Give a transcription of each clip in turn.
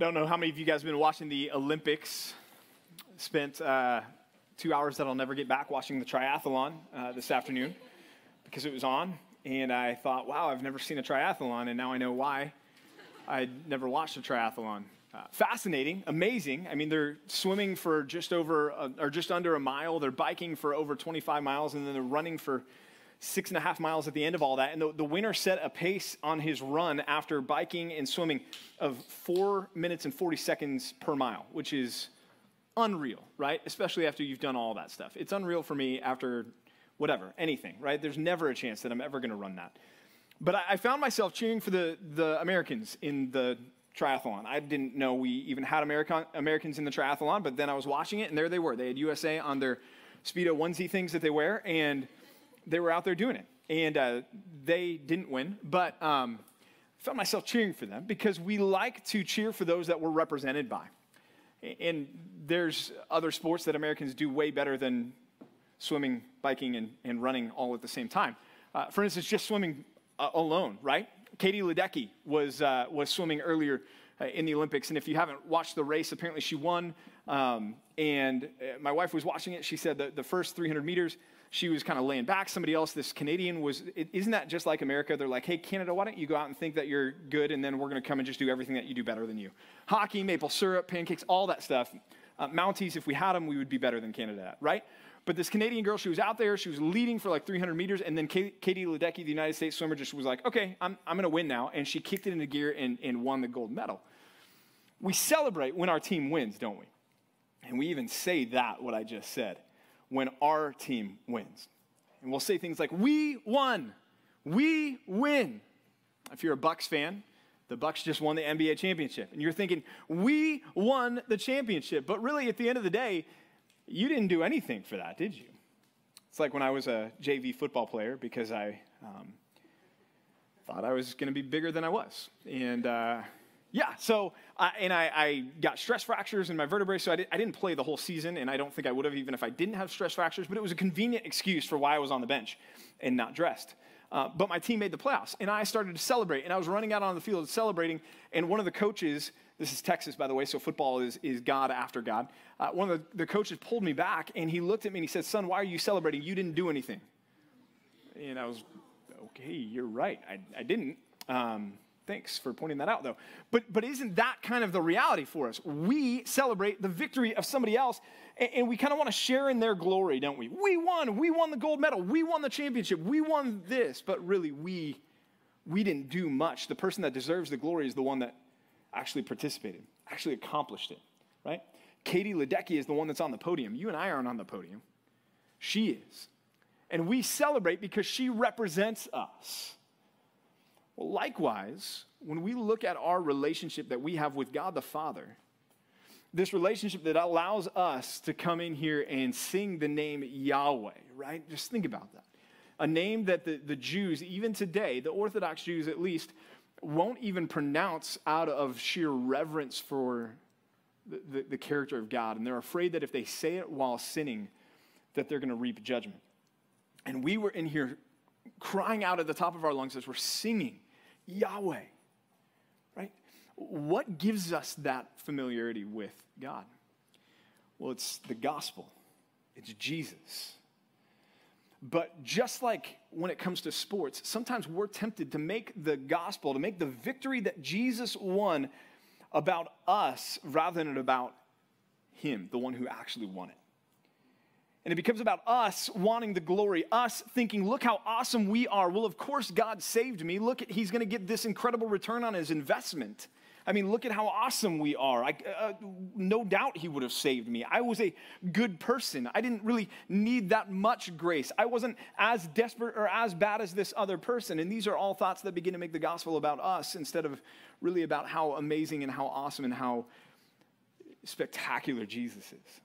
don't know how many of you guys have been watching the Olympics. Spent uh, two hours that I'll never get back watching the triathlon uh, this afternoon because it was on. And I thought, wow, I've never seen a triathlon, and now I know why I'd never watched a triathlon. Uh, fascinating, amazing. I mean, they're swimming for just over a, or just under a mile. They're biking for over 25 miles, and then they're running for six and a half miles at the end of all that. And the, the winner set a pace on his run after biking and swimming of four minutes and 40 seconds per mile, which is unreal, right? Especially after you've done all that stuff. It's unreal for me after whatever, anything, right? There's never a chance that I'm ever going to run that. But I, I found myself cheering for the, the Americans in the triathlon. I didn't know we even had American, Americans in the triathlon, but then I was watching it, and there they were. They had USA on their Speedo onesie things that they wear, and – they were out there doing it. And uh, they didn't win, but um, found myself cheering for them because we like to cheer for those that we're represented by. And there's other sports that Americans do way better than swimming, biking, and, and running all at the same time. Uh, for instance, just swimming uh, alone, right? Katie Ledecky was, uh, was swimming earlier uh, in the Olympics, and if you haven't watched the race, apparently she won. Um, and uh, my wife was watching it. She said that the first 300 meters, she was kind of laying back. Somebody else, this Canadian, was, isn't that just like America? They're like, hey, Canada, why don't you go out and think that you're good, and then we're going to come and just do everything that you do better than you? Hockey, maple syrup, pancakes, all that stuff. Uh, Mounties, if we had them, we would be better than Canada right? But this Canadian girl, she was out there, she was leading for like 300 meters, and then Katie Ledecky, the United States swimmer, just was like, okay, I'm, I'm going to win now. And she kicked it into gear and, and won the gold medal. We celebrate when our team wins, don't we? And we even say that, what I just said, when our team wins. And we'll say things like, We won. We win. If you're a Bucks fan, the Bucks just won the NBA championship. And you're thinking, We won the championship. But really, at the end of the day, you didn't do anything for that, did you? It's like when I was a JV football player because I um, thought I was going to be bigger than I was. And uh, yeah, so, and I, I, got stress fractures in my vertebrae, so I, did, I didn't play the whole season, and I don't think I would have even if I didn't have stress fractures, but it was a convenient excuse for why I was on the bench and not dressed. Uh, but my team made the playoffs, and I started to celebrate, and I was running out on the field celebrating, and one of the coaches, this is Texas, by the way, so football is, is God after God, uh, one of the, the coaches pulled me back, and he looked at me and he said, Son, why are you celebrating? You didn't do anything. And I was, okay, you're right, I, I didn't. Um, Thanks for pointing that out, though. But, but isn't that kind of the reality for us? We celebrate the victory of somebody else, and, and we kind of want to share in their glory, don't we? We won. We won the gold medal. We won the championship. We won this. But really, we, we didn't do much. The person that deserves the glory is the one that actually participated, actually accomplished it, right? Katie Ledecky is the one that's on the podium. You and I aren't on the podium. She is. And we celebrate because she represents us. Well, likewise, when we look at our relationship that we have with God the Father, this relationship that allows us to come in here and sing the name Yahweh, right? Just think about that. A name that the, the Jews, even today, the Orthodox Jews at least, won't even pronounce out of sheer reverence for the, the, the character of God. And they're afraid that if they say it while sinning, that they're going to reap judgment. And we were in here crying out at the top of our lungs as we're singing Yahweh, right? What gives us that familiarity with God? Well, it's the gospel, it's Jesus. But just like when it comes to sports, sometimes we're tempted to make the gospel, to make the victory that Jesus won about us rather than about him, the one who actually won it. And it becomes about us wanting the glory, us thinking, look how awesome we are. Well, of course, God saved me. Look, at, he's going to get this incredible return on his investment. I mean, look at how awesome we are. I, uh, no doubt he would have saved me. I was a good person. I didn't really need that much grace. I wasn't as desperate or as bad as this other person. And these are all thoughts that begin to make the gospel about us instead of really about how amazing and how awesome and how spectacular Jesus is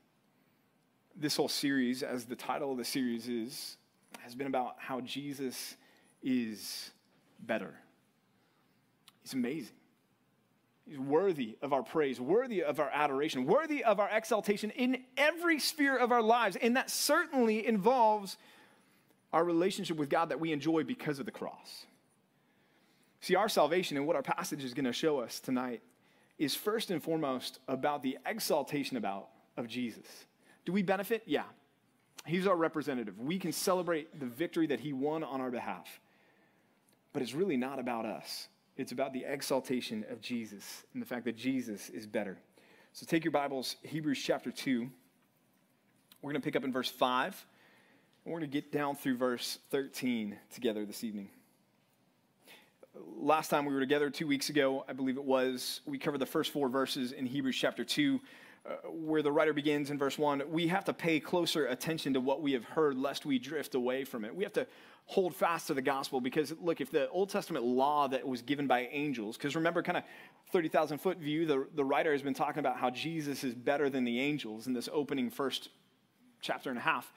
this whole series, as the title of the series is, has been about how Jesus is better. He's amazing. He's worthy of our praise, worthy of our adoration, worthy of our exaltation in every sphere of our lives. And that certainly involves our relationship with God that we enjoy because of the cross. See, our salvation and what our passage is going to show us tonight is first and foremost about the exaltation about of Jesus. Do we benefit? Yeah. He's our representative. We can celebrate the victory that he won on our behalf. But it's really not about us. It's about the exaltation of Jesus and the fact that Jesus is better. So take your Bibles, Hebrews chapter 2. We're going to pick up in verse 5. And we're going to get down through verse 13 together this evening. Last time we were together, two weeks ago, I believe it was, we covered the first four verses in Hebrews chapter 2 uh, where the writer begins in verse 1, we have to pay closer attention to what we have heard lest we drift away from it. We have to hold fast to the gospel because, look, if the Old Testament law that was given by angels, because remember, kind of 30,000 foot view, the, the writer has been talking about how Jesus is better than the angels in this opening first chapter and a half.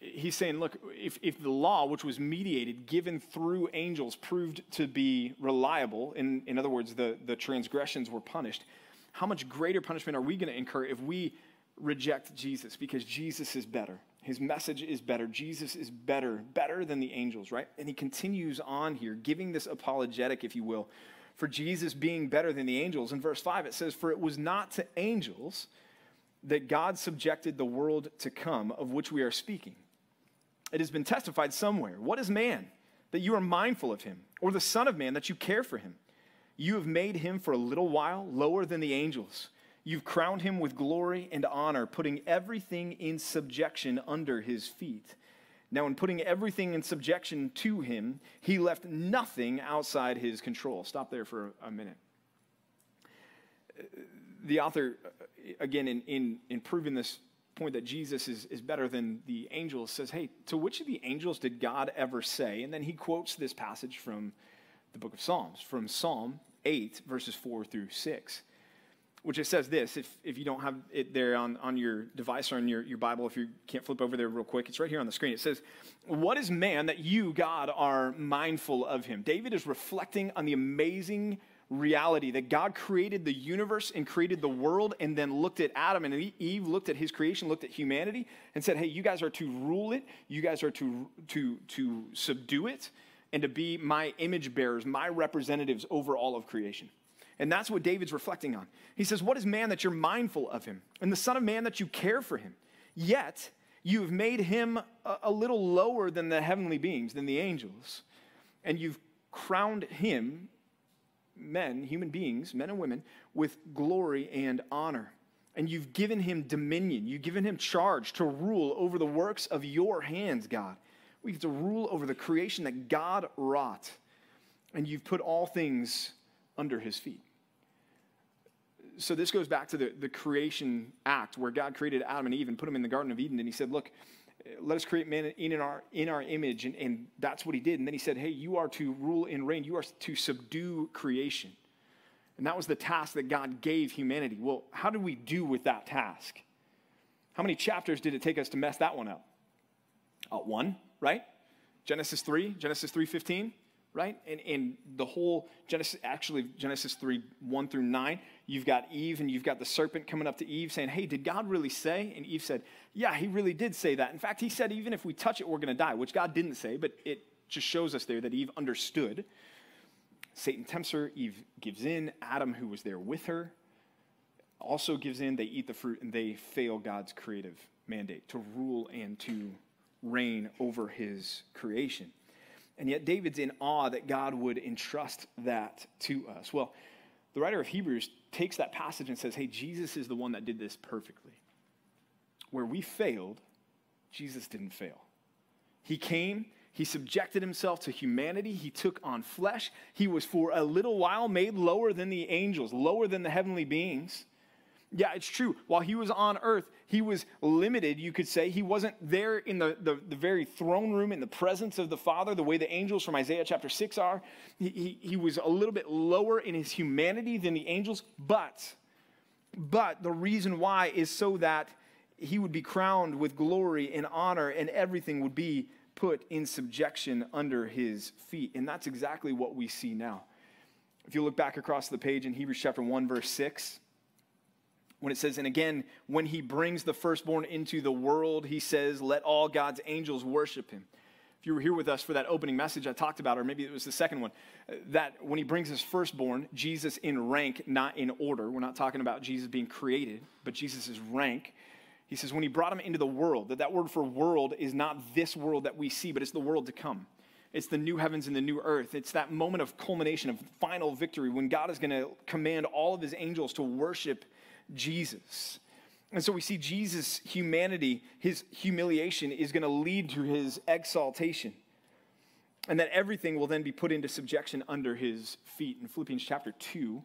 He's saying, look, if, if the law, which was mediated, given through angels, proved to be reliable, in, in other words, the, the transgressions were punished, how much greater punishment are we going to incur if we reject Jesus? Because Jesus is better. His message is better. Jesus is better, better than the angels, right? And he continues on here, giving this apologetic, if you will, for Jesus being better than the angels. In verse 5, it says, For it was not to angels that God subjected the world to come, of which we are speaking. It has been testified somewhere. What is man that you are mindful of him, or the Son of Man that you care for him? You have made him for a little while lower than the angels. You've crowned him with glory and honor, putting everything in subjection under his feet. Now, in putting everything in subjection to him, he left nothing outside his control. Stop there for a minute. The author, again, in, in, in proving this point that Jesus is, is better than the angels, says, Hey, to which of the angels did God ever say? And then he quotes this passage from the book of Psalms, from Psalm 8, verses 4 through 6, which it says this. If, if you don't have it there on, on your device or on your, your Bible, if you can't flip over there real quick, it's right here on the screen. It says, What is man that you, God, are mindful of him? David is reflecting on the amazing reality that God created the universe and created the world and then looked at Adam and Eve, looked at his creation, looked at humanity, and said, Hey, you guys are to rule it, you guys are to, to, to subdue it and to be my image bearers, my representatives over all of creation. And that's what David's reflecting on. He says, What is man that you're mindful of him, and the Son of Man that you care for him? Yet you have made him a, a little lower than the heavenly beings, than the angels, and you've crowned him, men, human beings, men and women, with glory and honor. And you've given him dominion, you've given him charge to rule over the works of your hands, God. We get to rule over the creation that God wrought, and you've put all things under his feet. So, this goes back to the, the creation act where God created Adam and Eve and put them in the Garden of Eden, and he said, Look, let us create man in our, in our image. And, and that's what he did. And then he said, Hey, you are to rule and reign, you are to subdue creation. And that was the task that God gave humanity. Well, how did we do with that task? How many chapters did it take us to mess that one up? Uh, one right? Genesis 3, Genesis 3:15, right? And, and the whole Genesis, actually Genesis 3, 1 through 9, you've got Eve and you've got the serpent coming up to Eve saying, Hey, did God really say? And Eve said, Yeah, he really did say that. In fact, he said, even if we touch it, we're gonna die, which God didn't say, but it just shows us there that Eve understood. Satan tempts her, Eve gives in, Adam, who was there with her, also gives in, they eat the fruit, and they fail God's creative mandate to rule and to reign over his creation. And yet, David's in awe that God would entrust that to us. Well, the writer of Hebrews takes that passage and says, hey, Jesus is the one that did this perfectly. Where we failed, Jesus didn't fail. He came, he subjected himself to humanity, he took on flesh. He was for a little while made lower than the angels, lower than the heavenly beings. Yeah, it's true. While he was on earth, he was limited, you could say. He wasn't there in the, the, the, very throne room in the presence of the Father, the way the angels from Isaiah chapter 6 are. He, he, he was a little bit lower in his humanity than the angels, but, but the reason why is so that he would be crowned with glory and honor, and everything would be put in subjection under his feet. And that's exactly what we see now. If you look back across the page in Hebrews chapter 1, verse 6, when it says, and again, when he brings the firstborn into the world, he says, let all God's angels worship him. If you were here with us for that opening message I talked about, or maybe it was the second one, uh, that when he brings his firstborn, Jesus in rank, not in order, we're not talking about Jesus being created, but Jesus' is rank. He says, when he brought him into the world, that that word for world is not this world that we see, but it's the world to come. It's the new heavens and the new earth. It's that moment of culmination, of final victory, when God is going to command all of his angels to worship Jesus. And so we see Jesus' humanity, his humiliation, is going to lead to his exaltation. And that everything will then be put into subjection under his feet. In Philippians chapter 2,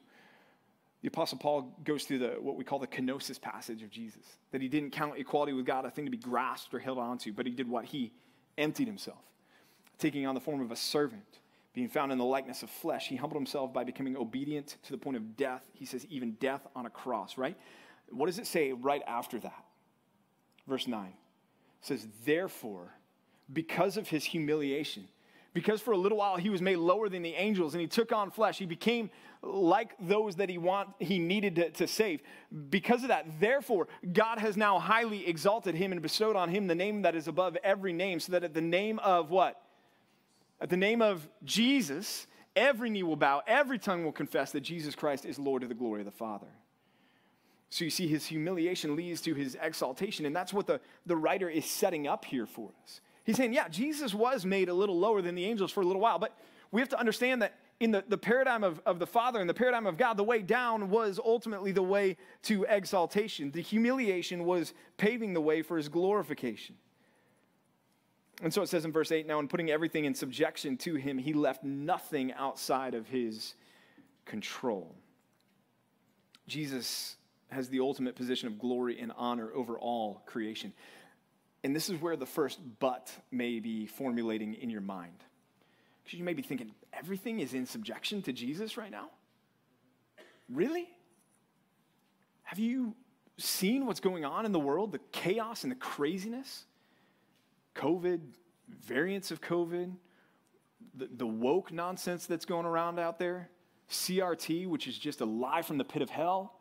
the Apostle Paul goes through the, what we call the kenosis passage of Jesus. That he didn't count equality with God a thing to be grasped or held onto, but he did what? He emptied himself, taking on the form of a servant, being found in the likeness of flesh. He humbled himself by becoming obedient to the point of death. He says, even death on a cross, right? What does it say right after that? Verse 9 it says, Therefore, because of his humiliation, because for a little while he was made lower than the angels and he took on flesh, he became like those that he want he needed to, to save. Because of that, therefore, God has now highly exalted him and bestowed on him the name that is above every name, so that at the name of what? At the name of Jesus, every knee will bow, every tongue will confess that Jesus Christ is Lord to the glory of the Father. So you see, his humiliation leads to his exaltation. And that's what the, the writer is setting up here for us. He's saying, yeah, Jesus was made a little lower than the angels for a little while, but we have to understand that in the, the paradigm of, of the Father and the paradigm of God, the way down was ultimately the way to exaltation. The humiliation was paving the way for his glorification. And so it says in verse 8 now, in putting everything in subjection to him, he left nothing outside of his control. Jesus has the ultimate position of glory and honor over all creation. And this is where the first but may be formulating in your mind. Because you may be thinking, everything is in subjection to Jesus right now? Really? Have you seen what's going on in the world, the chaos and the craziness? COVID, variants of COVID, the, the woke nonsense that's going around out there, CRT, which is just a lie from the pit of hell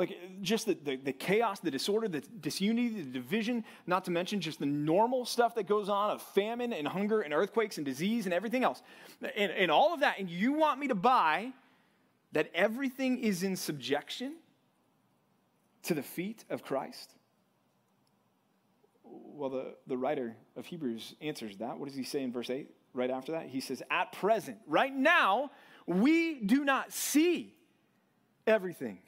like just the, the, the, chaos, the disorder, the disunity, the division, not to mention just the normal stuff that goes on of famine and hunger and earthquakes and disease and everything else. And, and all of that. And you want me to buy that everything is in subjection to the feet of Christ? Well, the, the writer of Hebrews answers that. What does he say in verse 8 right after that? He says, At present, right now, we do not see everything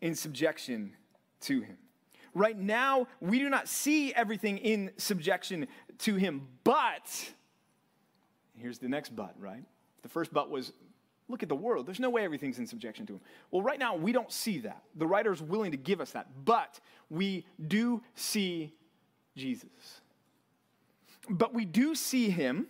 in subjection to him. Right now, we do not see everything in subjection to him, but, here's the next but, right? The first but was look at the world. There's no way everything's in subjection to him. Well, right now, we don't see that. The writer is willing to give us that, but we do see Jesus. But we do see him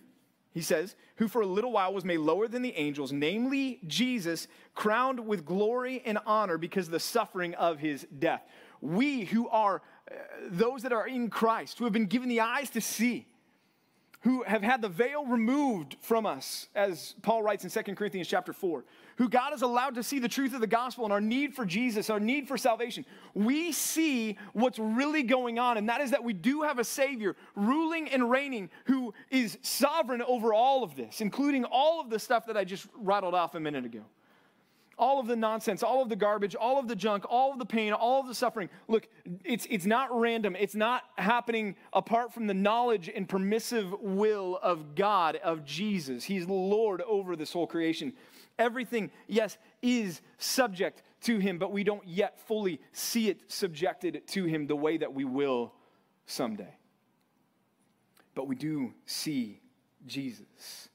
he says, who for a little while was made lower than the angels, namely Jesus, crowned with glory and honor because of the suffering of his death. We who are uh, those that are in Christ, who have been given the eyes to see, who have had the veil removed from us, as Paul writes in 2 Corinthians chapter 4, who God has allowed to see the truth of the gospel and our need for Jesus, our need for salvation, we see what's really going on, and that is that we do have a Savior ruling and reigning who is sovereign over all of this, including all of the stuff that I just rattled off a minute ago all of the nonsense, all of the garbage, all of the junk, all of the pain, all of the suffering. Look, it's, it's not random. It's not happening apart from the knowledge and permissive will of God, of Jesus. He's Lord over this whole creation. Everything, yes, is subject to Him, but we don't yet fully see it subjected to Him the way that we will someday. But we do see Jesus.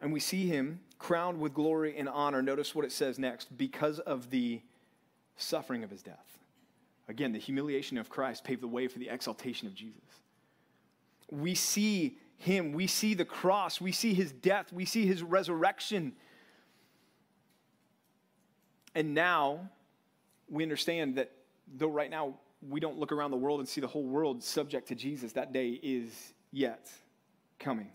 And we see Him crowned with glory and honor. Notice what it says next because of the suffering of his death. Again, the humiliation of Christ paved the way for the exaltation of Jesus. We see him, we see the cross, we see his death, we see his resurrection. And now we understand that though right now we don't look around the world and see the whole world subject to Jesus, that day is yet coming.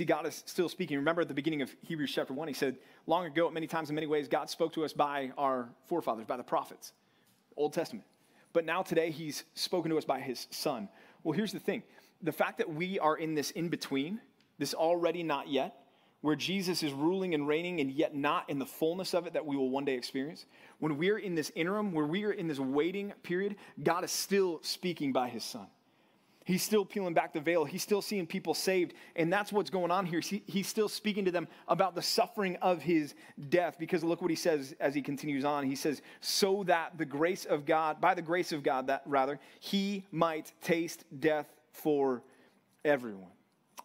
See, God is still speaking. Remember at the beginning of Hebrews chapter 1, he said, Long ago, many times in many ways, God spoke to us by our forefathers, by the prophets, Old Testament. But now today, he's spoken to us by his son. Well, here's the thing the fact that we are in this in between, this already not yet, where Jesus is ruling and reigning and yet not in the fullness of it that we will one day experience, when we're in this interim, where we are in this waiting period, God is still speaking by his son. He's still peeling back the veil. He's still seeing people saved. And that's what's going on here. He's still speaking to them about the suffering of his death. Because look what he says as he continues on. He says, So that the grace of God, by the grace of God, that rather, he might taste death for everyone.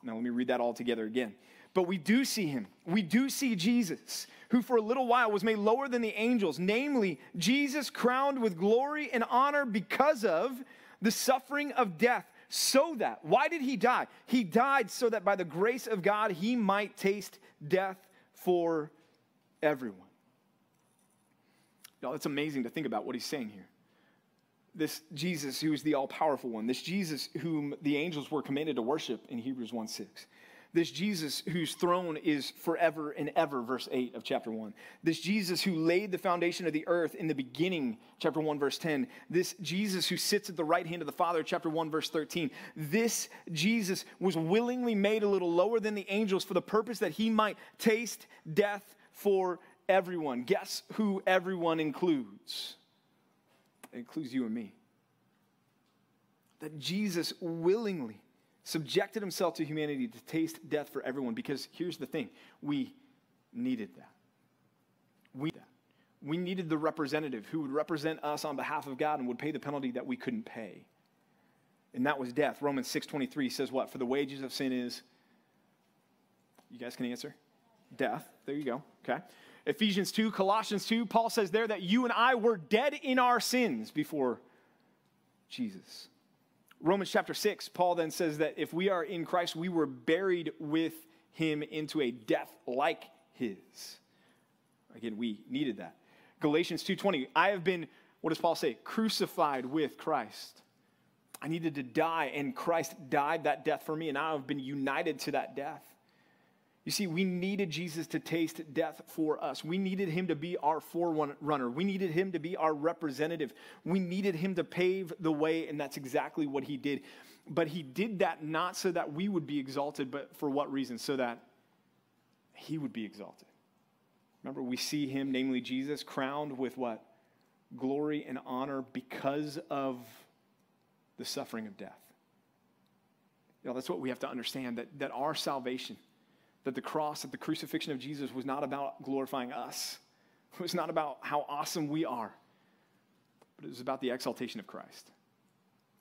Now, let me read that all together again. But we do see him. We do see Jesus, who for a little while was made lower than the angels, namely, Jesus crowned with glory and honor because of the suffering of death. So that, why did he die? He died so that by the grace of God, he might taste death for everyone. Y'all, it's amazing to think about what he's saying here. This Jesus, who is the all powerful one, this Jesus whom the angels were commanded to worship in Hebrews 1 6 this Jesus whose throne is forever and ever, verse 8 of chapter 1. This Jesus who laid the foundation of the earth in the beginning, chapter 1, verse 10. This Jesus who sits at the right hand of the Father, chapter 1, verse 13. This Jesus was willingly made a little lower than the angels for the purpose that he might taste death for everyone. Guess who everyone includes? It includes you and me. That Jesus willingly subjected himself to humanity to taste death for everyone because here's the thing we needed that. We, that. we needed the representative who would represent us on behalf of God and would pay the penalty that we couldn't pay. And that was death. Romans 6:23 says what? For the wages of sin is You guys can answer? Death. There you go. Okay. Ephesians 2, Colossians 2, Paul says there that you and I were dead in our sins before Jesus. Romans chapter 6, Paul then says that if we are in Christ, we were buried with him into a death like his. Again, we needed that. Galatians 2:20, I have been what does Paul say? Crucified with Christ. I needed to die and Christ died that death for me and now I've been united to that death. You see, we needed Jesus to taste death for us. We needed him to be our forerunner. We needed him to be our representative. We needed him to pave the way, and that's exactly what he did. But he did that not so that we would be exalted, but for what reason? So that he would be exalted. Remember, we see him, namely Jesus, crowned with what? Glory and honor because of the suffering of death. You know, that's what we have to understand that, that our salvation that the cross, that the crucifixion of Jesus was not about glorifying us. It was not about how awesome we are, but it was about the exaltation of Christ.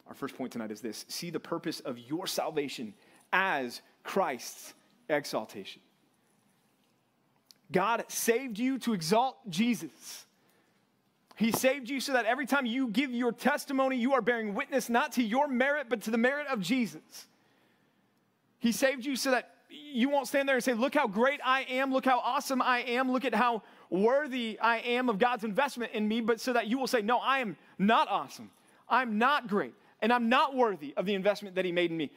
Our first point tonight is this see the purpose of your salvation as Christ's exaltation. God saved you to exalt Jesus. He saved you so that every time you give your testimony, you are bearing witness not to your merit, but to the merit of Jesus. He saved you so that you won't stand there and say, Look how great I am, look how awesome I am, look at how worthy I am of God's investment in me, but so that you will say, No, I am not awesome. I'm not great, and I'm not worthy of the investment that He made in me.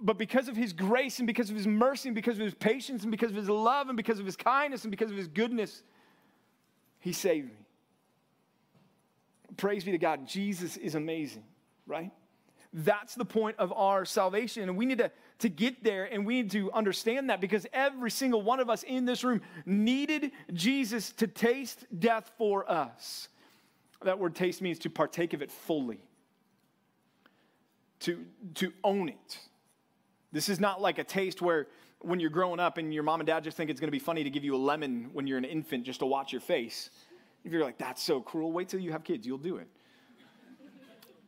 But because of His grace and because of His mercy and because of His patience and because of His love and because of His kindness and because of His goodness, He saved me. Praise be to God. Jesus is amazing, right? That's the point of our salvation. And we need to, to get there and we need to understand that because every single one of us in this room needed Jesus to taste death for us. That word taste means to partake of it fully, to, to own it. This is not like a taste where when you're growing up and your mom and dad just think it's going to be funny to give you a lemon when you're an infant just to watch your face. If you're like, that's so cruel, wait till you have kids, you'll do it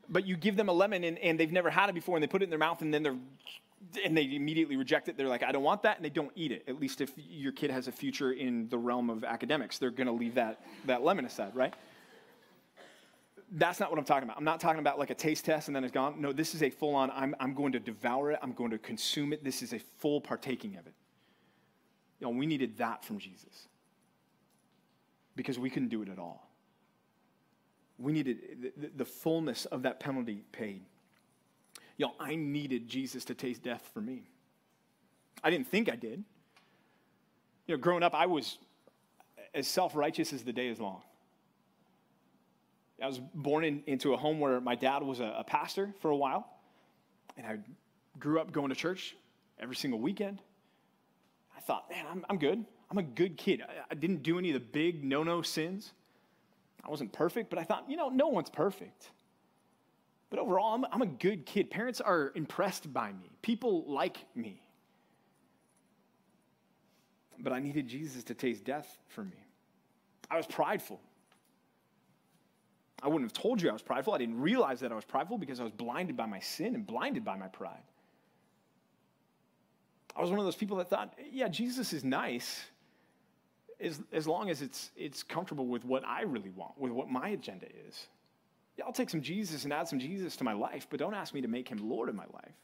but you give them a lemon and, and they've never had it before and they put it in their mouth and then they're and they immediately reject it. They're like, I don't want that, and they don't eat it. At least if your kid has a future in the realm of academics, they're going to leave that, that lemon aside, right? That's not what I'm talking about. I'm not talking about like a taste test and then it's gone. No, this is a full on, I'm, I'm going to devour it, I'm going to consume it. This is a full partaking of it. You know, we needed that from Jesus because we couldn't do it at all. We needed the, the fullness of that penalty paid. Y'all, I needed Jesus to taste death for me. I didn't think I did. You know, growing up, I was as self righteous as the day is long. I was born in, into a home where my dad was a, a pastor for a while. and I grew up going to church every single weekend. I thought, man, I'm, I'm good. I'm a good kid. I, I didn't do any of the big no no sins. I wasn't perfect, but I thought, you know, no one's perfect. But overall, I'm, I'm a good kid. Parents are impressed by me, people like me. But I needed Jesus to taste death for me. I was prideful. I wouldn't have told you I was prideful. I didn't realize that I was prideful because I was blinded by my sin and blinded by my pride. I was one of those people that thought, yeah, Jesus is nice as, as long as it's, it's comfortable with what I really want, with what my agenda is. Yeah, I'll take some Jesus and add some Jesus to my life, but don't ask me to make him Lord of my life.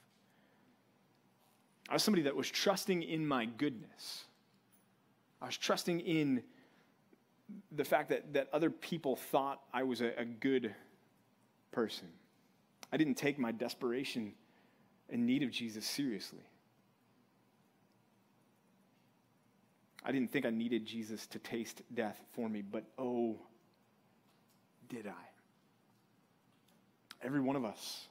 I was somebody that was trusting in my goodness. I was trusting in the fact that, that other people thought I was a, a good person. I didn't take my desperation and need of Jesus seriously. I didn't think I needed Jesus to taste death for me, but oh, did I. Every one of us,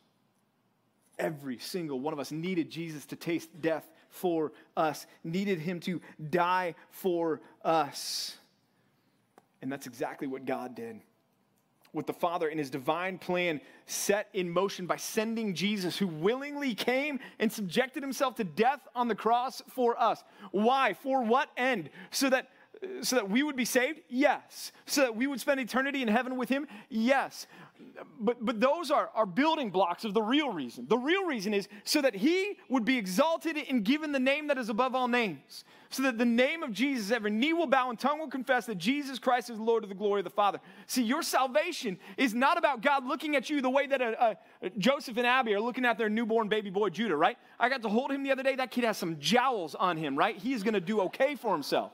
every single one of us needed Jesus to taste death for us, needed him to die for us. And that's exactly what God did. What the Father in his divine plan set in motion by sending Jesus, who willingly came and subjected himself to death on the cross for us. Why? For what end? So that so that we would be saved? Yes. So that we would spend eternity in heaven with him? Yes. But, but those are, are building blocks of the real reason. The real reason is so that he would be exalted and given the name that is above all names. So that the name of Jesus, every knee will bow and tongue will confess that Jesus Christ is Lord of the glory of the Father. See, your salvation is not about God looking at you the way that a, a, Joseph and Abby are looking at their newborn baby boy Judah, right? I got to hold him the other day. That kid has some jowls on him, right? He's going to do okay for himself.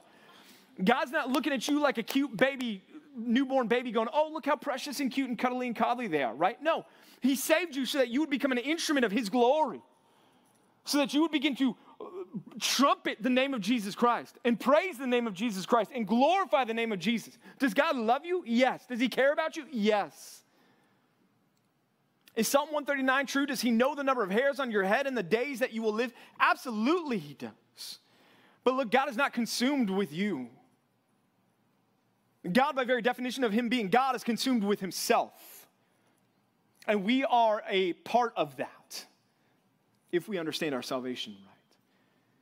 God's not looking at you like a cute baby, newborn baby, going, oh, look how precious and cute and cuddly and coddly they are, right? No. He saved you so that you would become an instrument of His glory, so that you would begin to uh, trumpet the name of Jesus Christ and praise the name of Jesus Christ and glorify the name of Jesus. Does God love you? Yes. Does He care about you? Yes. Is Psalm 139 true? Does He know the number of hairs on your head and the days that you will live? Absolutely, He does. But look, God is not consumed with you. God, by very definition of Him being God, is consumed with Himself. And we are a part of that if we understand our salvation right.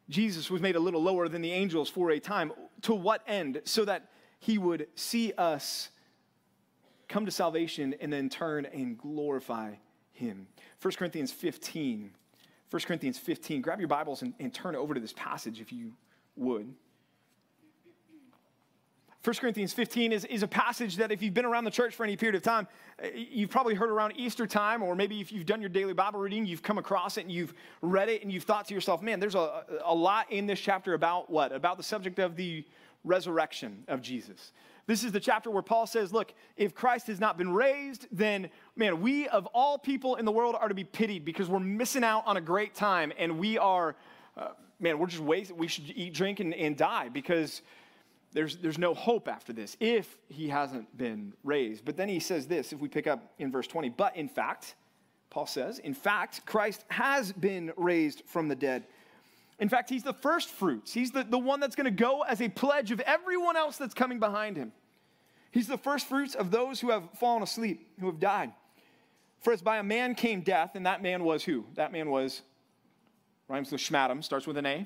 Jesus was made a little lower than the angels for a time. To what end? So that He would see us come to salvation and then turn and glorify Him. 1 Corinthians 15. 1 Corinthians 15. Grab your Bibles and, and turn over to this passage if you would. 1 Corinthians 15 is, is a passage that if you've been around the church for any period of time, eh, you've probably heard around Easter time, or maybe if you've done your daily Bible reading, you've come across it and you've read it and you've thought to yourself, man, there's a, a lot in this chapter about what? About the subject of the resurrection of Jesus. This is the chapter where Paul says, look, if Christ has not been raised, then, man, we of all people in the world are to be pitied because we're missing out on a great time and we are, uh, man, we're just wasting, we should eat, drink, and, and die because there's, there's no hope after this if he hasn't been raised. But then he says this, if we pick up in verse 20, but in fact, Paul says, in fact, Christ has been raised from the dead. In fact, he's the first fruits. He's the, the one that's going to go as a pledge of everyone else that's coming behind him. He's the first fruits of those who have fallen asleep, who have died. For as by a man came death, and that man was who? That man was, rhymes with Schmatum, starts with an A.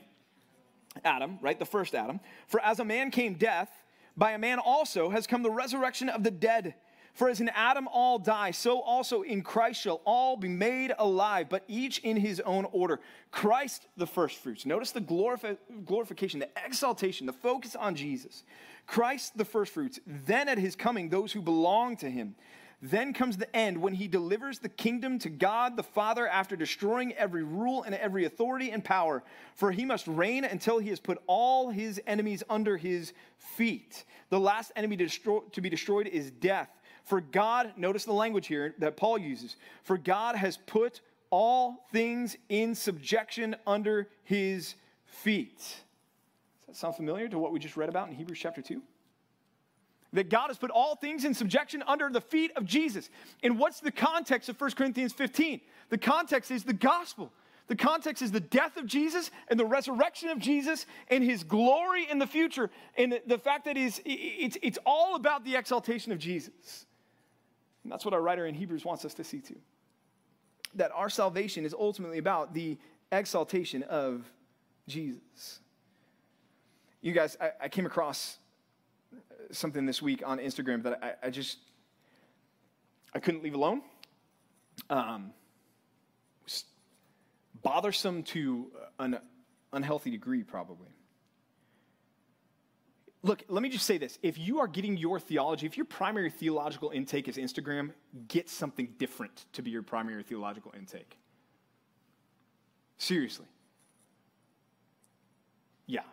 Adam, right? The first Adam. For as a man came death, by a man also has come the resurrection of the dead. For as in Adam all die, so also in Christ shall all be made alive, but each in his own order. Christ the first fruits. Notice the glorifi- glorification, the exaltation, the focus on Jesus. Christ the first fruits. Then at his coming, those who belong to him. Then comes the end when he delivers the kingdom to God the Father after destroying every rule and every authority and power. For he must reign until he has put all his enemies under his feet. The last enemy to, destroy, to be destroyed is death. For God, notice the language here that Paul uses, for God has put all things in subjection under his feet. Does that sound familiar to what we just read about in Hebrews chapter 2? That God has put all things in subjection under the feet of Jesus. And what's the context of 1 Corinthians 15? The context is the gospel. The context is the death of Jesus and the resurrection of Jesus and his glory in the future. And the, fact that is, it's, it's all about the exaltation of Jesus. And that's what our writer in Hebrews wants us to see too. That our salvation is ultimately about the exaltation of Jesus. You guys, I, I came across something this week on Instagram that I, I just I couldn't leave alone. Um, bothersome to an unhealthy degree, probably. Look, let me just say this. If you are getting your theology, if your primary theological intake is Instagram, get something different to be your primary theological intake. Seriously. Yeah.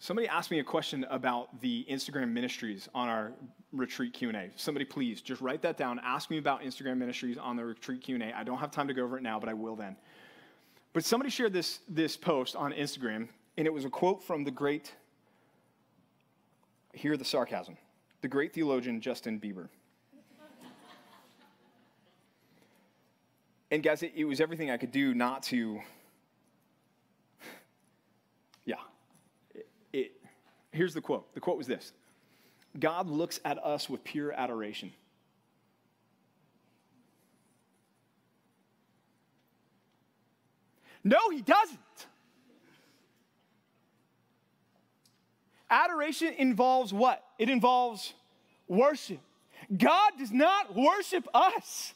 Somebody asked me a question about the Instagram ministries on our retreat Q&A. Somebody please just write that down. Ask me about Instagram ministries on the retreat Q&A. I don't have time to go over it now, but I will then. But somebody shared this, this post on Instagram, and it was a quote from the great, hear the sarcasm, the great theologian Justin Bieber. and guys, it, it was everything I could do not to, yeah. It, it, here's the quote. The quote was this God looks at us with pure adoration. No, he doesn't. Adoration involves what? It involves worship. God does not worship us.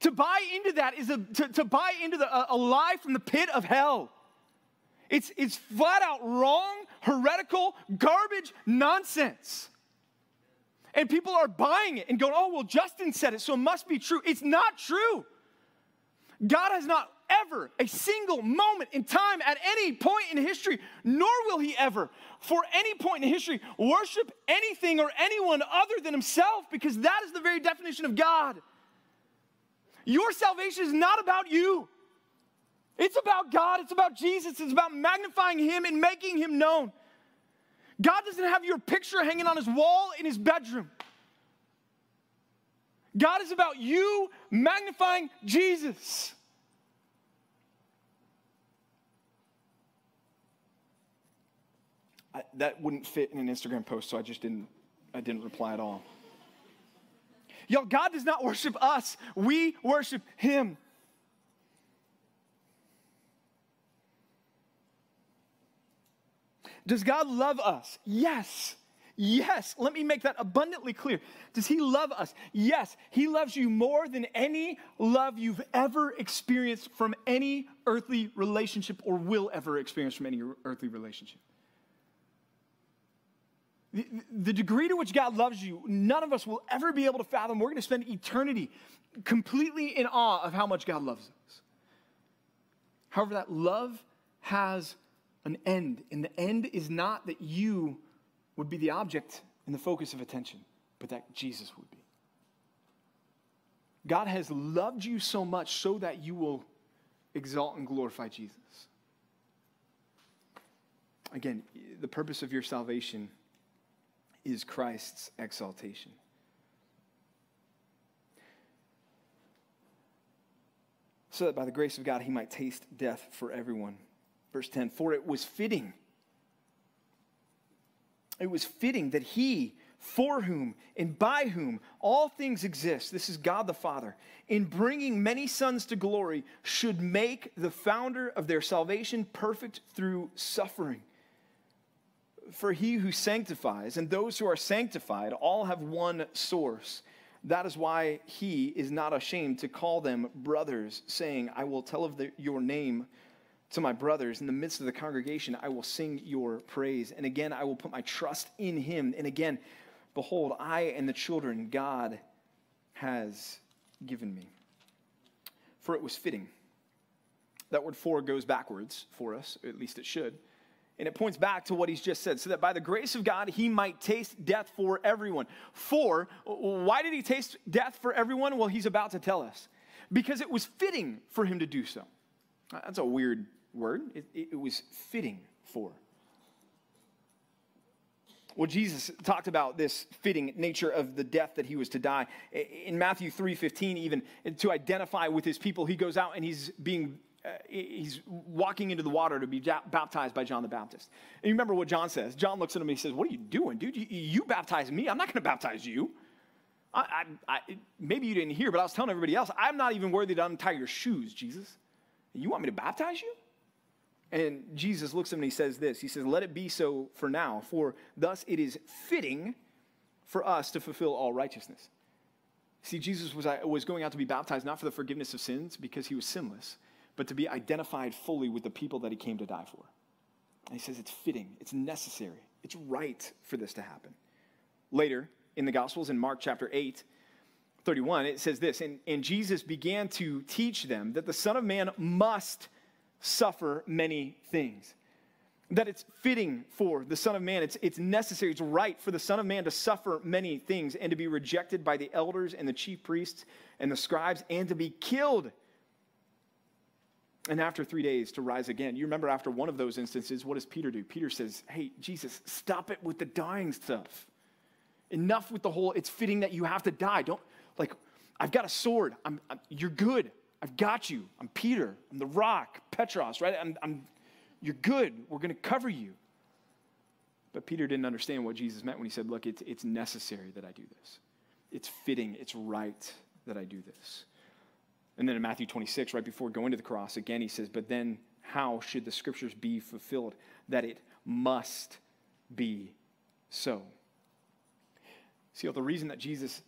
To buy into that is a, to, to buy into the, a, a lie from the pit of hell. It's, it's flat out wrong, heretical, garbage nonsense. And people are buying it and going, oh, well, Justin said it, so it must be true. It's not true. God has not ever a single moment in time at any point in history, nor will he ever, for any point in history, worship anything or anyone other than himself, because that is the very definition of God. Your salvation is not about you. It's about God. It's about Jesus. It's about magnifying Him and making Him known. God doesn't have your picture hanging on His wall in His bedroom. God is about you magnifying Jesus. I, that wouldn't fit in an Instagram post, so I just didn't, I didn't reply at all. Y'all, God does not worship us, we worship Him. Does God love us? Yes. Yes. Let me make that abundantly clear. Does He love us? Yes. He loves you more than any love you've ever experienced from any earthly relationship or will ever experience from any earthly relationship. The, the degree to which God loves you, none of us will ever be able to fathom. We're going to spend eternity completely in awe of how much God loves us. However, that love has an end, and the end is not that you would be the object and the focus of attention, but that Jesus would be. God has loved you so much so that you will exalt and glorify Jesus. Again, the purpose of your salvation is Christ's exaltation. So that by the grace of God he might taste death for everyone. Verse 10 For it was fitting. It was fitting that he, for whom and by whom all things exist, this is God the Father, in bringing many sons to glory, should make the founder of their salvation perfect through suffering for he who sanctifies and those who are sanctified all have one source. That is why he is not ashamed to call them brothers, saying, I will tell of the, your name to my brothers. In the midst of the congregation, I will sing your praise. And again, I will put my trust in him. And again, behold, I and the children God has given me. For it was fitting. That word for goes backwards for us, at least it should. And it points back to what he's just said, so that by the grace of God, he might taste death for everyone. For, why did he taste death for everyone? Well, he's about to tell us. Because it was fitting for him to do so. That's a weird word. It, it was fitting for. Well, Jesus talked about this fitting nature of the death that he was to die. In Matthew 3:15 even to identify with his people, he goes out and he's being uh, he's walking into the water to be baptized by John the Baptist. And you remember what John says? John looks at him and he says, "What are you doing, dude? You, you baptize me. I'm not going to baptize you." I, I, I, maybe you didn't hear, but I was telling everybody else, I'm not even worthy to untie your shoes, Jesus. You want me to baptize you? And Jesus looks at him and he says this He says, Let it be so for now, for thus it is fitting for us to fulfill all righteousness. See, Jesus was, uh, was going out to be baptized not for the forgiveness of sins because he was sinless, but to be identified fully with the people that he came to die for. And he says it's fitting, it's necessary, it's right for this to happen. Later in the Gospels, in Mark chapter 8, 31, it says this and, and Jesus began to teach them that the Son of Man must suffer many things. That it's fitting for the Son of Man, it's, it's necessary, it's right for the Son of Man to suffer many things and to be rejected by the elders and the chief priests and the scribes and to be killed. And after three days to rise again. You remember after one of those instances, what does Peter do? Peter says, Hey, Jesus, stop it with the dying stuff. Enough with the whole, it's fitting that you have to die. Don't, like, I've got a sword. I'm, I'm you're good. I've got you. I'm Peter. I'm the rock, Petros, right? I'm, I'm, you're good. We're going to cover you. But Peter didn't understand what Jesus meant when he said, Look, it's, it's necessary that I do this. It's fitting, it's right that I do this. And then in Matthew 26, right before going to the cross, again he says, But then how should the scriptures be fulfilled? That it must be so. See, the reason that Jesus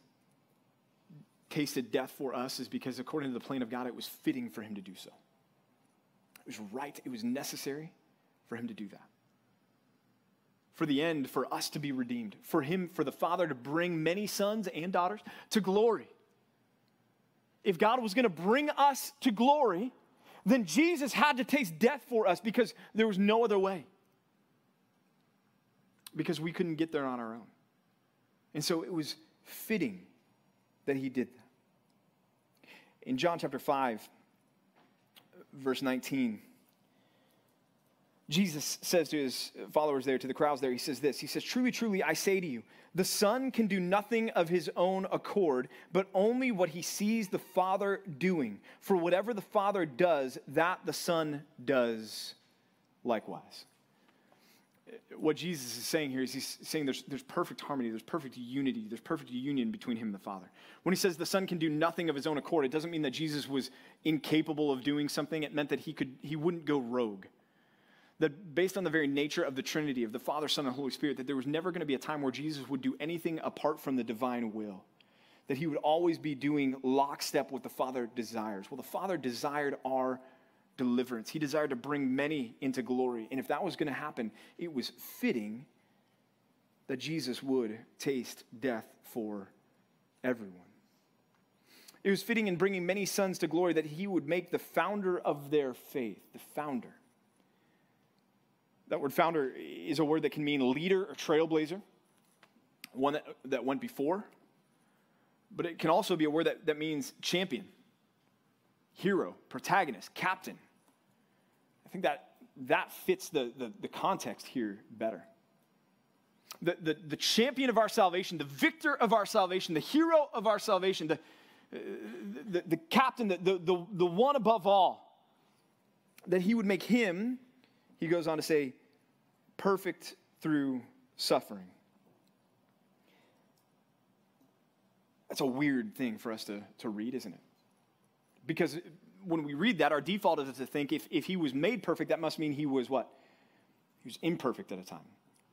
tasted death for us is because, according to the plan of God, it was fitting for him to do so. It was right, it was necessary for him to do that. For the end, for us to be redeemed, for him, for the Father to bring many sons and daughters to glory. If God was going to bring us to glory, then Jesus had to taste death for us because there was no other way. Because we couldn't get there on our own. And so it was fitting that he did that. In John chapter 5, verse 19, Jesus says to his followers there, to the crowds there, he says this He says, Truly, truly, I say to you, the Son can do nothing of his own accord, but only what he sees the Father doing. For whatever the Father does, that the Son does likewise what Jesus is saying here is he's saying there's, there's perfect harmony, there's perfect unity, there's perfect union between him and the Father. When he says the Son can do nothing of his own accord, it doesn't mean that Jesus was incapable of doing something. It meant that he, could, he wouldn't go rogue. That based on the very nature of the Trinity, of the Father, Son, and Holy Spirit, that there was never going to be a time where Jesus would do anything apart from the divine will. That he would always be doing lockstep what the Father desires. Well, the Father desired our deliverance. He desired to bring many into glory. And if that was going to happen, it was fitting that Jesus would taste death for everyone. It was fitting in bringing many sons to glory that he would make the founder of their faith, the founder. That word founder is a word that can mean leader or trailblazer, one that, that went before, but it can also be a word that, that means champion hero, protagonist, captain. I think that that fits the, the, the context here better. The, the, the champion of our salvation, the victor of our salvation, the hero of our salvation, the, the, the captain, the, the, the one above all, that he would make him, he goes on to say, perfect through suffering. That's a weird thing for us to, to read, isn't it? Because when we read that, our default is to think if, if he was made perfect, that must mean he was what? He was imperfect at a time.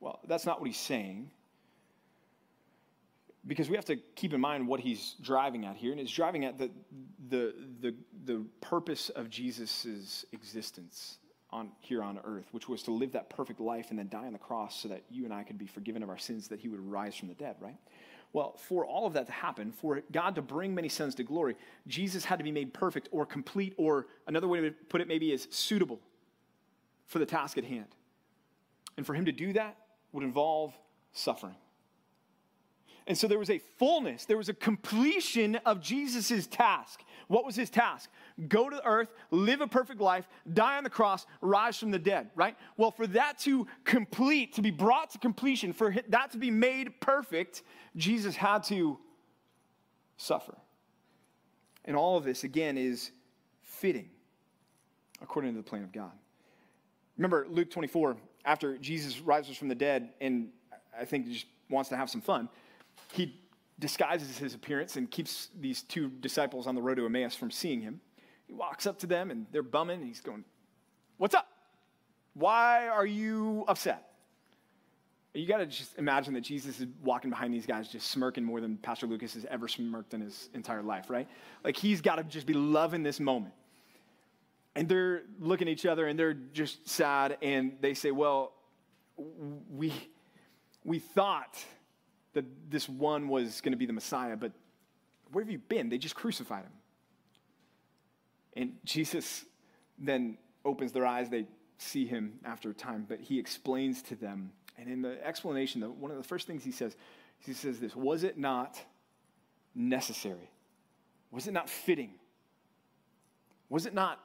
Well, that's not what he's saying. Because we have to keep in mind what he's driving at here, and he's driving at the, the, the, the purpose of Jesus' existence on, here on earth, which was to live that perfect life and then die on the cross so that you and I could be forgiven of our sins, that he would rise from the dead, right? Well, for all of that to happen, for God to bring many sons to glory, Jesus had to be made perfect or complete, or another way to put it maybe is suitable for the task at hand. And for him to do that would involve suffering. And so there was a fullness, there was a completion of Jesus' task. What was his task? Go to earth, live a perfect life, die on the cross, rise from the dead, right? Well, for that to complete, to be brought to completion, for that to be made perfect, Jesus had to suffer. And all of this, again, is fitting according to the plan of God. Remember Luke 24, after Jesus rises from the dead and I think just wants to have some fun, he disguises his appearance and keeps these two disciples on the road to Emmaus from seeing him. He walks up to them and they're bumming. And he's going, What's up? Why are you upset? You got to just imagine that Jesus is walking behind these guys just smirking more than Pastor Lucas has ever smirked in his entire life, right? Like he's got to just be loving this moment. And they're looking at each other and they're just sad and they say, Well, we, we thought that this one was going to be the Messiah, but where have you been? They just crucified him. And Jesus then opens their eyes. They see him after a time, but he explains to them. And in the explanation, one of the first things he says, he says this Was it not necessary? Was it not fitting? Was it not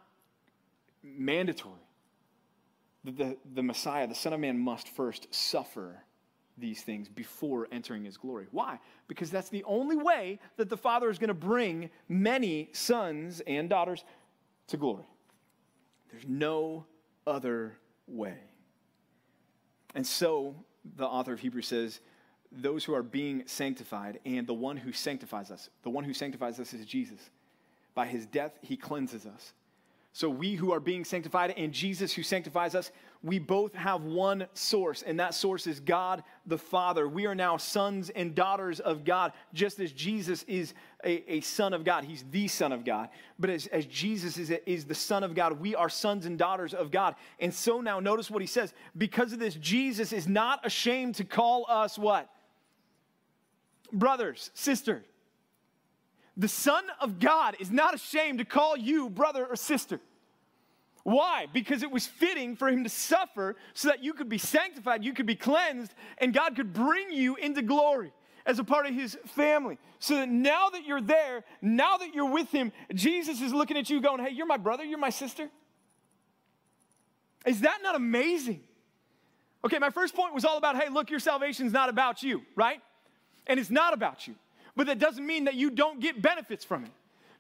mandatory that the, the Messiah, the Son of Man, must first suffer these things before entering his glory. Why? Because that's the only way that the Father is going to bring many sons and daughters to glory. There's no other way. And so the author of Hebrews says, those who are being sanctified and the one who sanctifies us, the one who sanctifies us is Jesus. By his death, he cleanses us. So we who are being sanctified and Jesus who sanctifies us, we both have one source, and that source is God the Father. We are now sons and daughters of God, just as Jesus is a, a son of God. He's the Son of God. But as, as Jesus is, is the Son of God, we are sons and daughters of God. And so now, notice what he says. Because of this, Jesus is not ashamed to call us what? Brothers, sisters. The Son of God is not ashamed to call you brother or sister. Why? Because it was fitting for him to suffer so that you could be sanctified, you could be cleansed, and God could bring you into glory as a part of his family. So that now that you're there, now that you're with him, Jesus is looking at you going, Hey, you're my brother, you're my sister. Is that not amazing? Okay, my first point was all about, hey, look, your salvation's not about you, right? And it's not about you but that doesn't mean that you don't get benefits from it.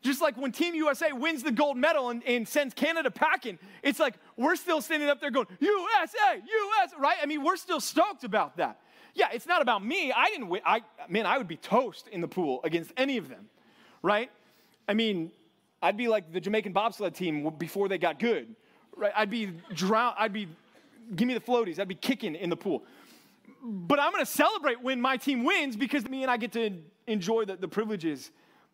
Just like when Team USA wins the gold medal and, and, sends Canada packing, it's like we're still standing up there going, USA, US, right? I mean, we're still stoked about that. Yeah, it's not about me. I didn't win. I, man, I would be toast in the pool against any of them, right? I mean, I'd be like the Jamaican bobsled team before they got good, right? I'd be drown. I'd be, give me the floaties. I'd be kicking in the pool. But I'm going to celebrate when my team wins because me and I get to enjoy the, the privileges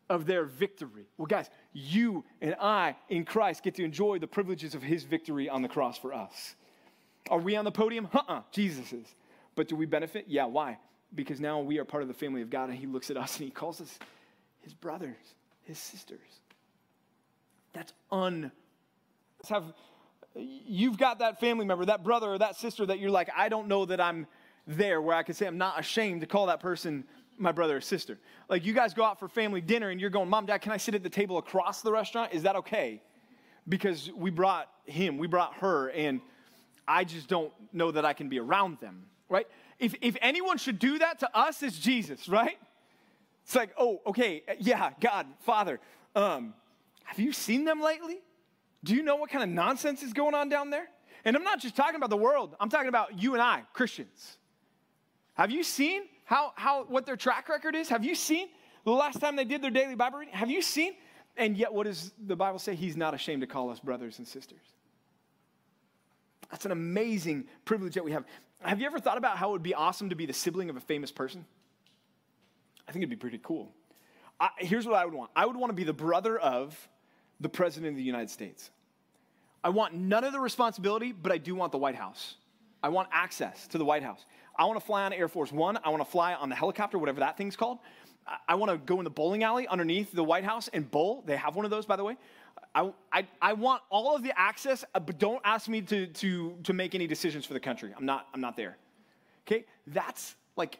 of their victory. Well, guys, you and I in Christ get to enjoy the privileges of his victory on the cross for us. Are we on the podium? Uh uh Jesus is. But do we benefit? Yeah, why? Because now we are part of the family of God and he looks at us and he calls us his brothers, his sisters. That's un. Have, you've got that family member, that brother or that sister that you're like, I don't know that I'm there, where I can say I'm not ashamed to call that person my brother or sister. Like you guys go out for family dinner and you're going, Mom, Dad, can I sit at the table across the restaurant? Is that okay? Because we brought him, we brought her, and I just don't know that I can be around them, right? If, if anyone should do that to us, it's Jesus, right? It's like, oh, okay, yeah, God, Father, um, have you seen them lately? Do you know what kind of nonsense is going on down there? And I'm not just talking about the world, I'm talking about you and I, Christians. Have you seen how, how, what their track record is? Have you seen the last time they did their daily Bible reading? Have you seen? And yet, what does the Bible say? He's not ashamed to call us brothers and sisters. That's an amazing privilege that we have. Have you ever thought about how it would be awesome to be the sibling of a famous person? I think it'd be pretty cool. I, here's what I would want I would want to be the brother of the President of the United States. I want none of the responsibility, but I do want the White House. I want access to the White House. I want to fly on Air Force One. I want to fly on the helicopter, whatever that thing's called. I want to go in the bowling alley underneath the White House and bowl. They have one of those, by the way. I, I, I want all of the access, uh, but don't ask me to, to, to make any decisions for the country. I'm not, I'm not there. Okay? That's like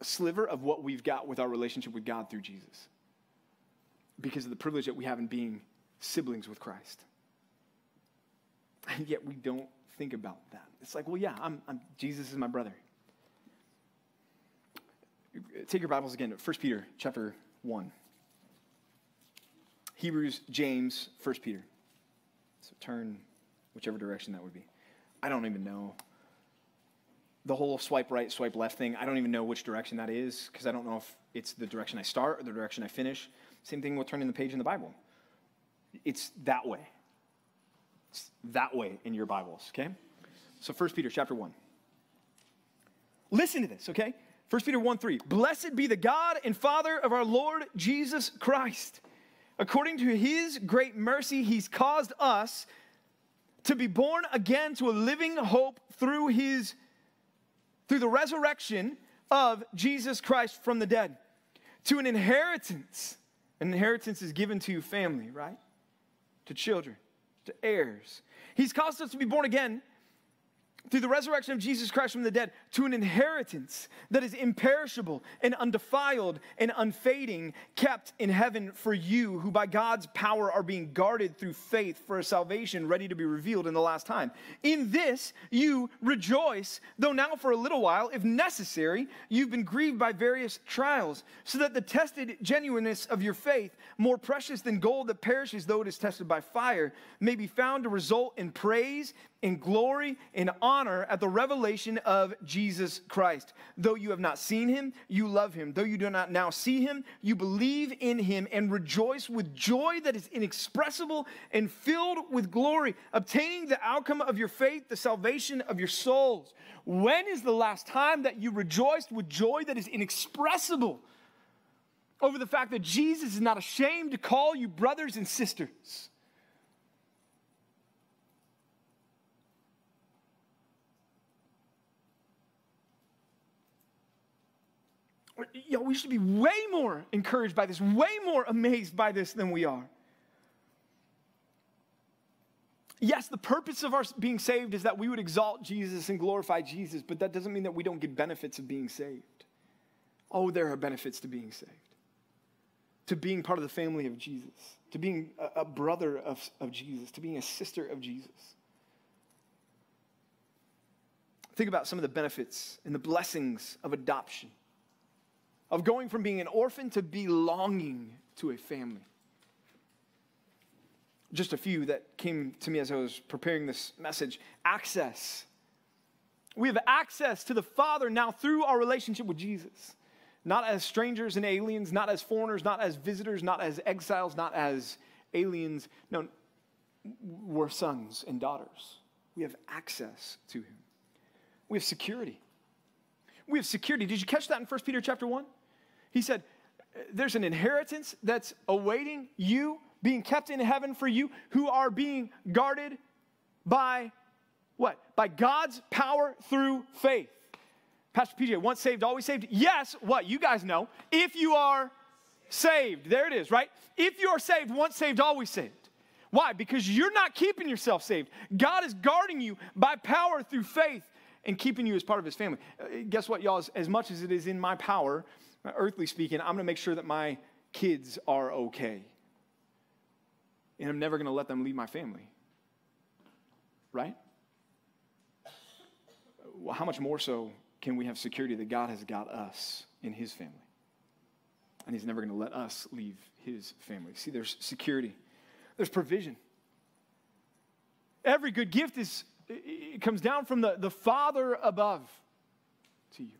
a sliver of what we've got with our relationship with God through Jesus because of the privilege that we have in being siblings with Christ. And yet we don't think about that. It's like, well, yeah, I'm, I'm, Jesus is my brother. Take your Bibles again, 1 Peter chapter 1. Hebrews, James, 1 Peter. So turn whichever direction that would be. I don't even know. The whole swipe right, swipe left thing, I don't even know which direction that is because I don't know if it's the direction I start or the direction I finish. Same thing with turning the page in the Bible. It's that way. That way in your Bibles, okay? So 1 Peter chapter 1. Listen to this, okay? 1 Peter 1 3. Blessed be the God and Father of our Lord Jesus Christ. According to his great mercy, he's caused us to be born again to a living hope through his through the resurrection of Jesus Christ from the dead to an inheritance. An inheritance is given to family, right? To children, to heirs. He's caused us to be born again through the resurrection of Jesus Christ from the dead to an inheritance that is imperishable and undefiled and unfading, kept in heaven for you, who by God's power are being guarded through faith for a salvation ready to be revealed in the last time. In this you rejoice, though now for a little while, if necessary, you've been grieved by various trials, so that the tested genuineness of your faith, more precious than gold that perishes though it is tested by fire, may be found to result in praise in glory and honor at the revelation of Jesus Christ. Though you have not seen him, you love him. Though you do not now see him, you believe in him and rejoice with joy that is inexpressible and filled with glory, obtaining the outcome of your faith, the salvation of your souls. When is the last time that you rejoiced with joy that is inexpressible over the fact that Jesus is not ashamed to call you brothers and sisters? Know, we should be way more encouraged by this, way more amazed by this than we are. Yes, the purpose of our being saved is that we would exalt Jesus and glorify Jesus, but that doesn't mean that we don't get benefits of being saved. Oh, there are benefits to being saved, to being part of the family of Jesus, to being a, a brother of, of Jesus, to being a sister of Jesus. Think about some of the benefits and the blessings of adoption of going from being an orphan to belonging to a family. Just a few that came to me as I was preparing this message access. We have access to the Father now through our relationship with Jesus. Not as strangers and aliens, not as foreigners, not as visitors, not as exiles, not as aliens. No, we're sons and daughters. We have access to Him. We have security. We have security. Did you catch that in 1 Peter chapter 1? He said, There's an inheritance that's awaiting you, being kept in heaven for you, who are being guarded by what? By God's power through faith. Pastor PJ, once saved, always saved? Yes, what? You guys know. If you are saved, there it is, right? If you are saved, once saved, always saved. Why? Because you're not keeping yourself saved. God is guarding you by power through faith and keeping you as part of his family. Uh, guess what, y'all? As, as much as it is in my power earthly speaking, I'm going to make sure that my kids are okay. And I'm never going to let them leave my family. Right? Well, how much more so can we have security that God has got us in His family? And He's never going to let us leave His family. See, there's security, there's provision. Every good gift is, it comes down from the, the Father above to you.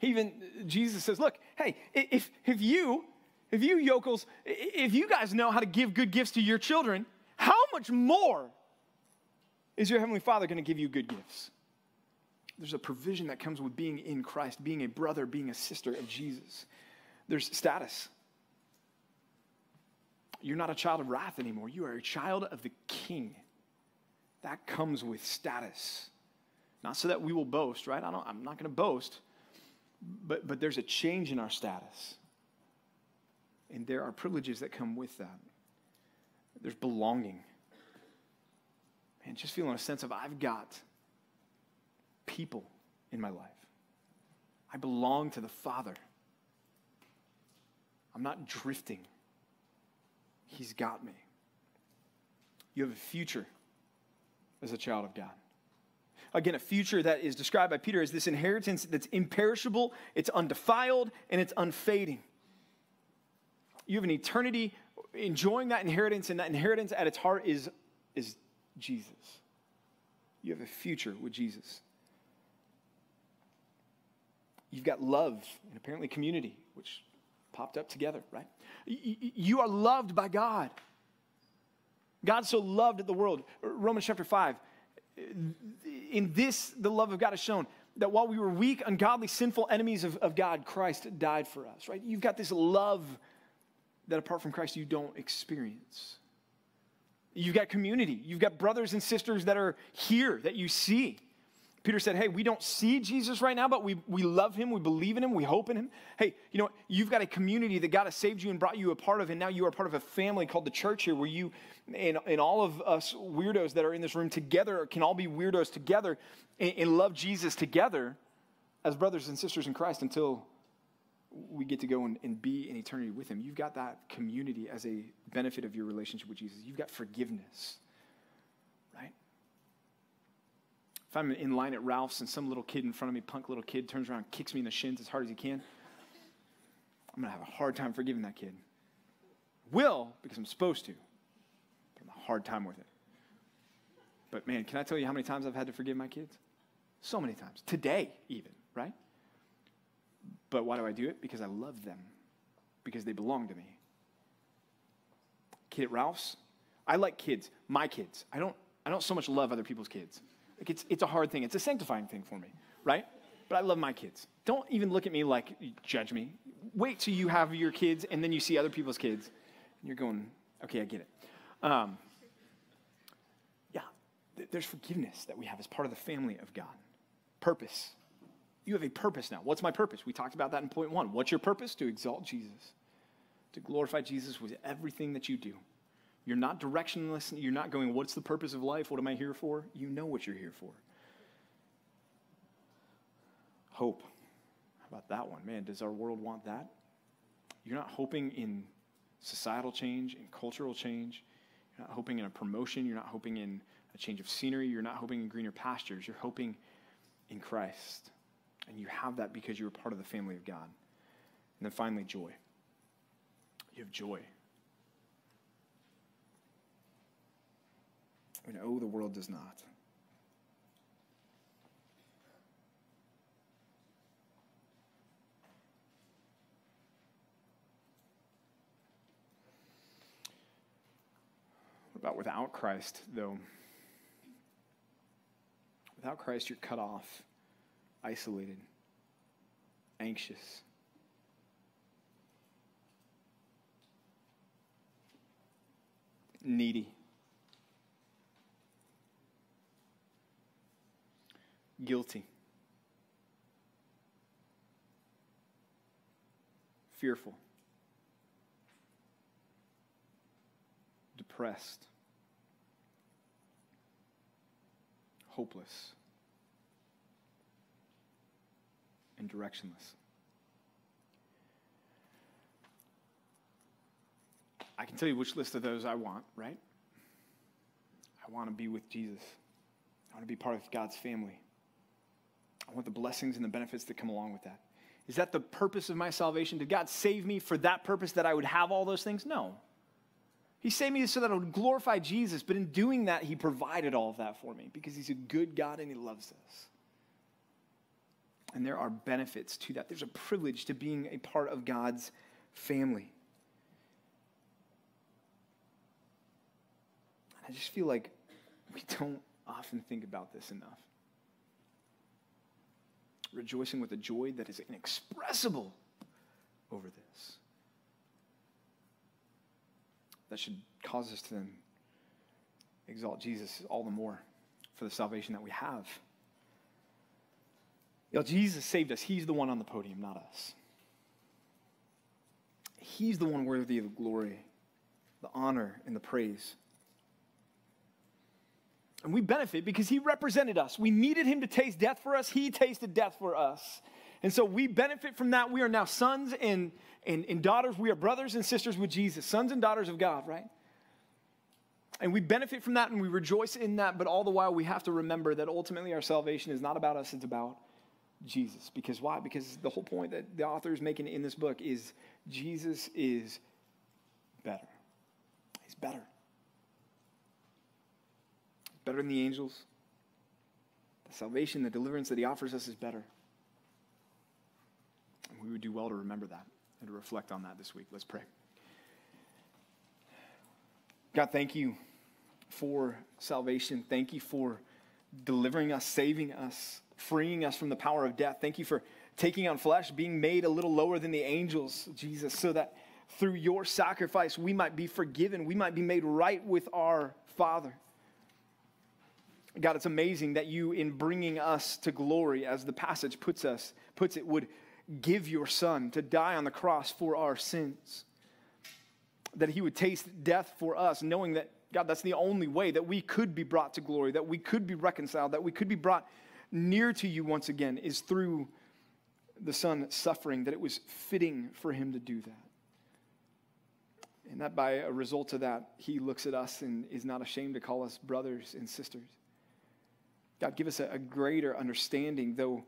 Even Jesus says, look, hey, if, if you, if you yokels, if you guys know how to give good gifts to your children, how much more is your Heavenly Father going to give you good gifts? There's a provision that comes with being in Christ, being a brother, being a sister of Jesus. There's status. You're not a child of wrath anymore. You are a child of the King. That comes with status. Not so that we will boast, right? I don't, I'm not going to boast but, but there's a change in our status. And there are privileges that come with that. There's belonging. And just feeling a sense of I've got people in my life. I belong to the Father. I'm not drifting. He's got me. You have a future as a child of God. Again, a future that is described by Peter as this inheritance that's imperishable, it's undefiled, and it's unfading. You have an eternity enjoying that inheritance, and that inheritance at its heart is, is Jesus. You have a future with Jesus. You've got love and apparently community, which popped up together, right? You are loved by God. God so loved the world. Romans chapter 5. In this, the love of God is shown that while we were weak, ungodly, sinful enemies of, of God, Christ died for us, right? You've got this love that apart from Christ you don't experience. You've got community. You've got brothers and sisters that are here that you see. Peter said, Hey, we don't see Jesus right now, but we, we love him, we believe in him, we hope in him. Hey, you know, you've got a community that God has saved you and brought you a part of, and now you are part of a family called the church here, where you and, and all of us weirdos that are in this room together can all be weirdos together and, and love Jesus together as brothers and sisters in Christ until we get to go and, and be in eternity with him. You've got that community as a benefit of your relationship with Jesus. You've got forgiveness, right? If I'm in line at Ralph's and some little kid in front of me, punk little kid, turns around kicks me in the shins as hard as he can, I'm going to have a hard time forgiving that kid. Will, because I'm supposed to, but I'm a hard time with it. But man, can I tell you how many times I've had to forgive my kids? So many times. Today, even, right? But why do I do it? Because I love them, because they belong to me. Kid at Ralph's, I like kids, my kids. I don't, I don't so much love other people's kids. Like it's, it's a hard thing, it's a sanctifying thing for me, right? But I love my kids. Don't even look at me like, judge me. Wait till you have your kids and then you see other people's kids. And you're going, okay, I get it. Um, yeah, th- there's forgiveness that we have as part of the family of God. Purpose. You have a purpose now. What's my purpose? We talked about that in point one. What's your purpose? To exalt Jesus, to glorify Jesus with everything that you do. You're not directionless. You're not going, What's the purpose of life? What am I here for? You know what you're here for. Hope. How about that one? Man, does our world want that? You're not hoping in societal change, in cultural change. You're not hoping in a promotion. You're not hoping in a change of scenery. You're not hoping in greener pastures. You're hoping in Christ. And you have that because you are part of the family of God. And then finally, joy. You have joy. Mean, oh, the world does not. What about without Christ, though? Without Christ, you're cut off isolated, anxious. Needy. Guilty. Fearful. Depressed. Hopeless. and directionless. I can tell you which list of those I want, right? I want to be with Jesus. I want to be part of God's family. I want the blessings and the benefits that come along with that. Is that the purpose of my salvation? Did God save me for that purpose that I would have all those things? No. He saved me so that I would glorify Jesus, but in doing that, He provided all of that for me because He's a good God and He loves us. And there are benefits to that. There's a privilege to being a part of God's family. I just feel like we don't often think about this enough. Rejoicing with a joy that is inexpressible over this. That should cause us to then exalt Jesus all the more for the salvation that we have. You know, Jesus saved us. He's the one on the podium, not us. He's the one worthy of glory, the honor, and the praise. And we benefit because he represented us. We needed him to taste death for us. He tasted death for us. And so we benefit from that. We are now sons and, and, and daughters, we are brothers and sisters with Jesus, sons and daughters of God, right? And we benefit from that and we rejoice in that, but all the while we have to remember that ultimately our salvation is not about us, it's about Jesus. Because why? Because the whole point that the author is making in this book is Jesus is better. He's better. Better than the angels. The salvation, the deliverance that he offers us is better. And we would do well to remember that and to reflect on that this week. Let's pray. God, thank you for salvation. Thank you for delivering us, saving us, freeing us from the power of death. Thank you for taking on flesh, being made a little lower than the angels, Jesus, so that through your sacrifice we might be forgiven, we might be made right with our Father. God, it's amazing that you, in bringing us to glory, as the passage puts us, puts it, would give your Son to die on the cross for our sins that he would taste death for us, knowing that, God, that's the only way that we could be brought to glory, that we could be reconciled, that we could be brought near to you once again, is through the Son suffering, that it was fitting for him to do that. And that by a result of that, he looks at us and is not ashamed to call us brothers and sisters. God, give us a, a greater understanding, though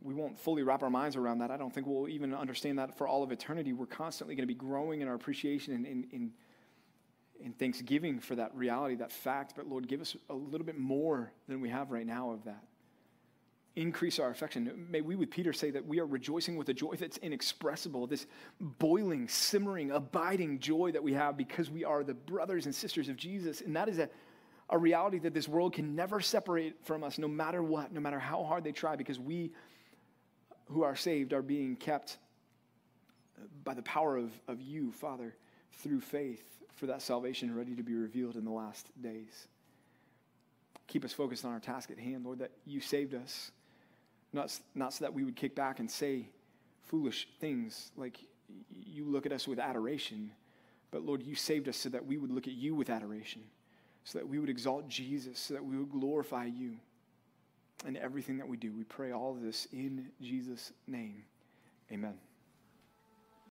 we won't fully wrap our minds around that. I don't think we'll even understand that for all of eternity. We're constantly going to be growing in our appreciation and in, in, in, thanksgiving for that reality, that fact. But Lord, give us a little bit more than we have right now of that. Increase our affection. May we, with Peter, say that we are rejoicing with a joy that's inexpressible, this boiling, simmering, abiding joy that we have because we are the brothers and sisters of Jesus. And that is a, a reality that this world can never separate from us, no matter what, no matter how hard they try, because we who are saved are being kept by the power of, of you, Father, through faith for that salvation ready to be revealed in the last days. Keep us focused on our task at hand, Lord, that you saved us, not, not so that we would kick back and say foolish things like you look at us with adoration, but Lord, you saved us so that we would look at you with adoration, so that we would exalt Jesus, so that we would glorify you in everything that we do. We pray all this in Jesus' name. Amen.